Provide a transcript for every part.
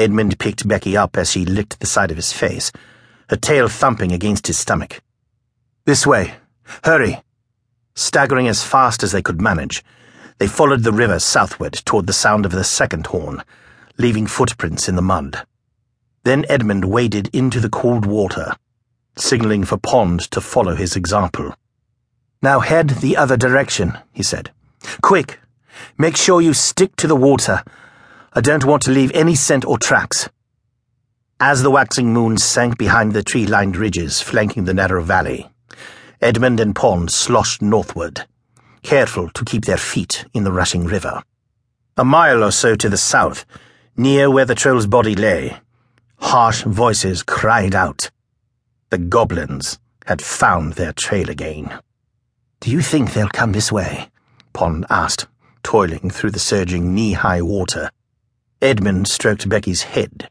Edmund picked Becky up as she licked the side of his face, her tail thumping against his stomach. This way. Hurry. Staggering as fast as they could manage, they followed the river southward toward the sound of the second horn, leaving footprints in the mud. Then Edmund waded into the cold water, signaling for Pond to follow his example. Now head the other direction, he said. Quick! Make sure you stick to the water. I don't want to leave any scent or tracks. As the waxing moon sank behind the tree lined ridges flanking the narrow valley, Edmund and Pond sloshed northward, careful to keep their feet in the rushing river. A mile or so to the south, near where the troll's body lay, harsh voices cried out. The goblins had found their trail again. Do you think they'll come this way? Pond asked, toiling through the surging knee high water. Edmund stroked Becky's head,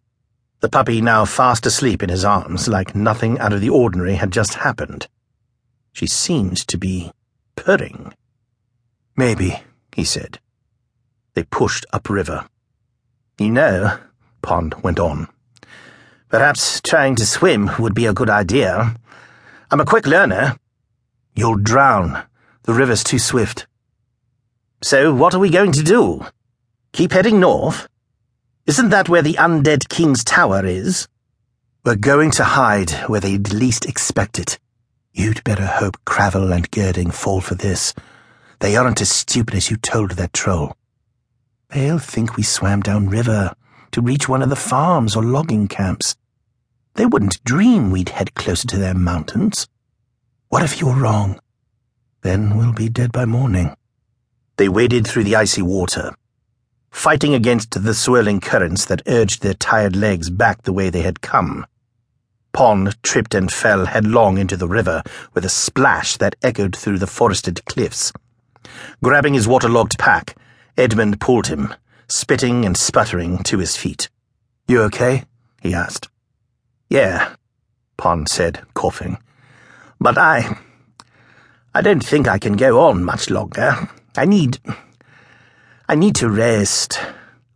the puppy now fast asleep in his arms like nothing out of the ordinary had just happened. She seemed to be purring. Maybe, he said. They pushed upriver. You know, Pond went on, perhaps trying to swim would be a good idea. I'm a quick learner. You'll drown. The river's too swift. So what are we going to do? Keep heading north? Isn't that where the undead king's tower is? We're going to hide where they'd least expect it. You'd better hope Cravel and Girding fall for this. They aren't as stupid as you told that troll. They'll think we swam down river to reach one of the farms or logging camps. They wouldn't dream we'd head closer to their mountains. What if you're wrong? Then we'll be dead by morning. They waded through the icy water, fighting against the swirling currents that urged their tired legs back the way they had come. Pond tripped and fell headlong into the river with a splash that echoed through the forested cliffs. Grabbing his waterlogged pack, Edmund pulled him, spitting and sputtering, to his feet. You okay? he asked. Yeah, Pond said, coughing. But I. I don't think I can go on much longer. I need. I need to rest.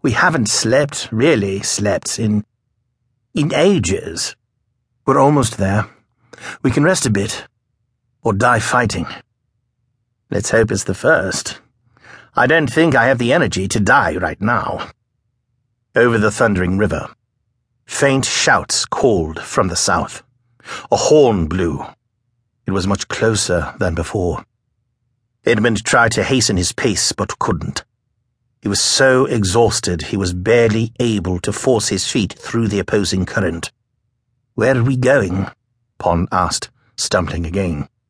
We haven't slept, really slept, in. in ages. We're almost there. We can rest a bit. Or die fighting. Let's hope it's the first. I don't think I have the energy to die right now. Over the thundering river, faint shouts called from the south. A horn blew. It was much closer than before. Edmund tried to hasten his pace, but couldn't. He was so exhausted he was barely able to force his feet through the opposing current. Where are we going? Pond asked, stumbling again.